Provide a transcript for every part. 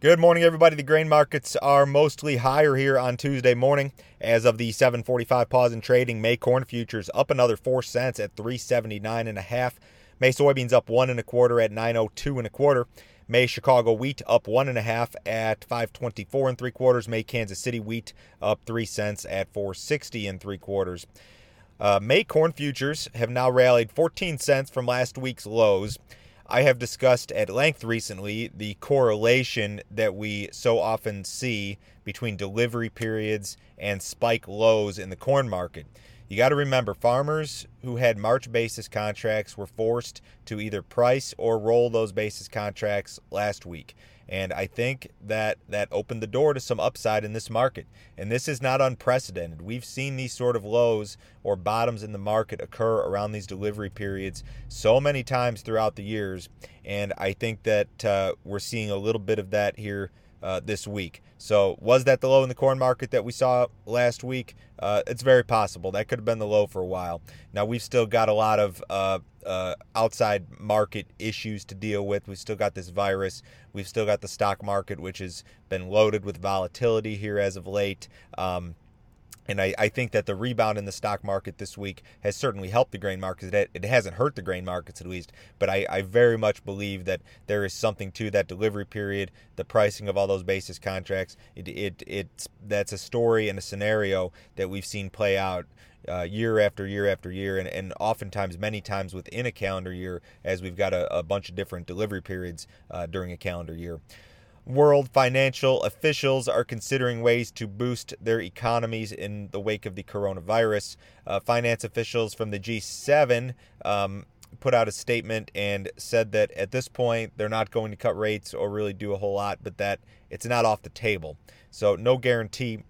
Good morning, everybody. The grain markets are mostly higher here on Tuesday morning. As of the 7:45 pause in trading, May corn futures up another four cents at 379 and a half. May soybeans up one and a quarter at 902 and a quarter. May Chicago wheat up one and a half at 524 and three quarters. May Kansas City wheat up three cents at 460 and three quarters. Uh, May corn futures have now rallied 14 cents from last week's lows. I have discussed at length recently the correlation that we so often see between delivery periods and spike lows in the corn market. You got to remember, farmers who had March basis contracts were forced to either price or roll those basis contracts last week. And I think that that opened the door to some upside in this market. And this is not unprecedented. We've seen these sort of lows or bottoms in the market occur around these delivery periods so many times throughout the years. And I think that uh, we're seeing a little bit of that here uh, this week. So, was that the low in the corn market that we saw last week? Uh, it's very possible. That could have been the low for a while. Now, we've still got a lot of uh, uh, outside market issues to deal with. We've still got this virus. We've still got the stock market, which has been loaded with volatility here as of late. Um, and I, I, think that the rebound in the stock market this week has certainly helped the grain markets. It, it hasn't hurt the grain markets at least, but I, I, very much believe that there is something to that delivery period, the pricing of all those basis contracts. It, it it's that's a story and a scenario that we've seen play out uh, year after year after year, and, and oftentimes many times within a calendar year, as we've got a, a bunch of different delivery periods uh, during a calendar year. World financial officials are considering ways to boost their economies in the wake of the coronavirus. Uh, finance officials from the G7 um, put out a statement and said that at this point they're not going to cut rates or really do a whole lot, but that it's not off the table. So, no guarantee.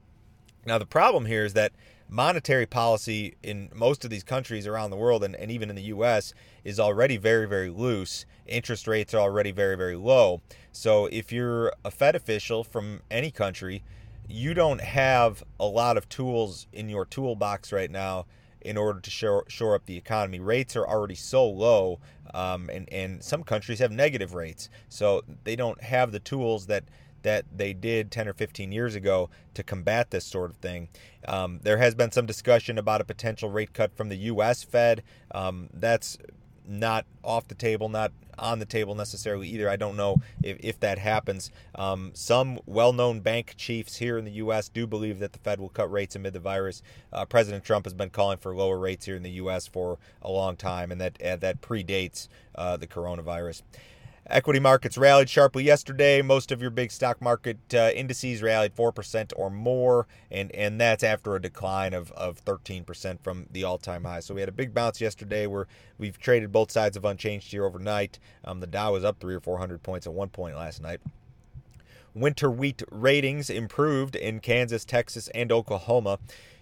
Now, the problem here is that monetary policy in most of these countries around the world and, and even in the US is already very, very loose. Interest rates are already very, very low. So if you're a Fed official from any country, you don't have a lot of tools in your toolbox right now in order to shore, shore up the economy. Rates are already so low, um, and, and some countries have negative rates. So they don't have the tools that that they did 10 or 15 years ago to combat this sort of thing. Um, there has been some discussion about a potential rate cut from the U.S. Fed. Um, that's not off the table, not on the table necessarily either. I don't know if, if that happens. Um, some well known bank chiefs here in the U.S. do believe that the Fed will cut rates amid the virus. Uh, President Trump has been calling for lower rates here in the U.S. for a long time, and that, uh, that predates uh, the coronavirus. Equity markets rallied sharply yesterday. Most of your big stock market uh, indices rallied 4% or more, and, and that's after a decline of, of 13% from the all time high. So we had a big bounce yesterday where we've traded both sides of unchanged here overnight. Um, the Dow was up three or 400 points at one point last night. Winter wheat ratings improved in Kansas, Texas, and Oklahoma.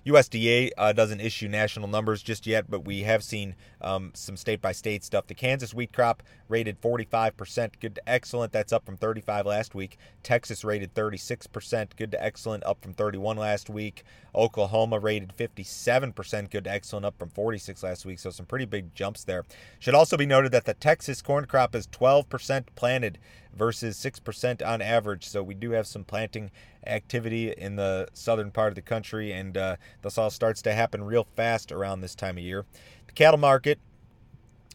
USDA uh, doesn't issue national numbers just yet, but we have seen um, some state by state stuff. The Kansas wheat crop rated 45%, good to excellent. That's up from 35 last week. Texas rated 36%, good to excellent, up from 31 last week. Oklahoma rated 57%, good to excellent, up from 46 last week. So some pretty big jumps there. Should also be noted that the Texas corn crop is 12% planted versus 6% on average. So we do have some planting activity in the southern part of the country, and uh, this all starts to happen real fast around this time of year. The cattle market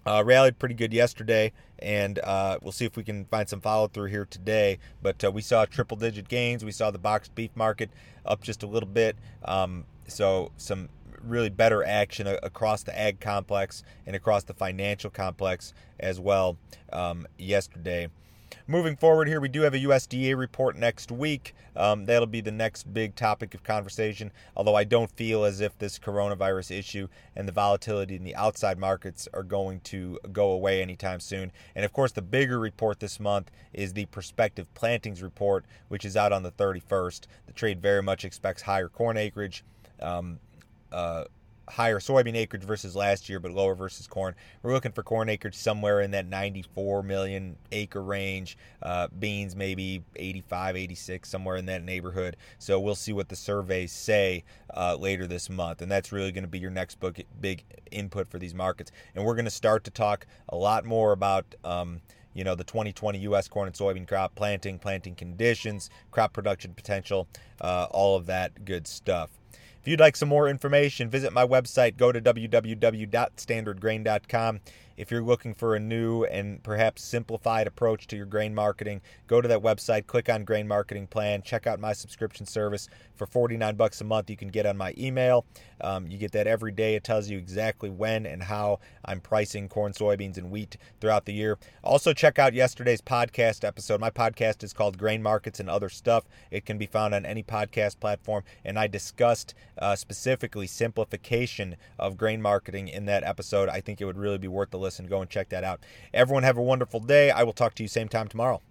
uh, rallied pretty good yesterday, and uh, we'll see if we can find some follow through here today. But uh, we saw triple digit gains. We saw the boxed beef market up just a little bit. Um, so, some really better action across the ag complex and across the financial complex as well um, yesterday. Moving forward here, we do have a USDA report next week. Um, that'll be the next big topic of conversation, although I don't feel as if this coronavirus issue and the volatility in the outside markets are going to go away anytime soon. And of course, the bigger report this month is the prospective plantings report, which is out on the 31st. The trade very much expects higher corn acreage. Um, uh, higher soybean acreage versus last year, but lower versus corn. We're looking for corn acreage somewhere in that 94 million acre range. Uh, beans maybe 85, 86, somewhere in that neighborhood. So we'll see what the surveys say uh, later this month, and that's really going to be your next big input for these markets. And we're going to start to talk a lot more about. Um, you know, the 2020 U.S. corn and soybean crop, planting, planting conditions, crop production potential, uh, all of that good stuff. If you'd like some more information, visit my website. Go to www.standardgrain.com. If you're looking for a new and perhaps simplified approach to your grain marketing, go to that website, click on Grain Marketing Plan, check out my subscription service for 49 bucks a month. You can get on my email. Um, you get that every day. It tells you exactly when and how I'm pricing corn, soybeans, and wheat throughout the year. Also, check out yesterday's podcast episode. My podcast is called Grain Markets and Other Stuff. It can be found on any podcast platform, and I discussed uh, specifically simplification of grain marketing in that episode. I think it would really be worth the listen. Go and check that out. Everyone have a wonderful day. I will talk to you same time tomorrow.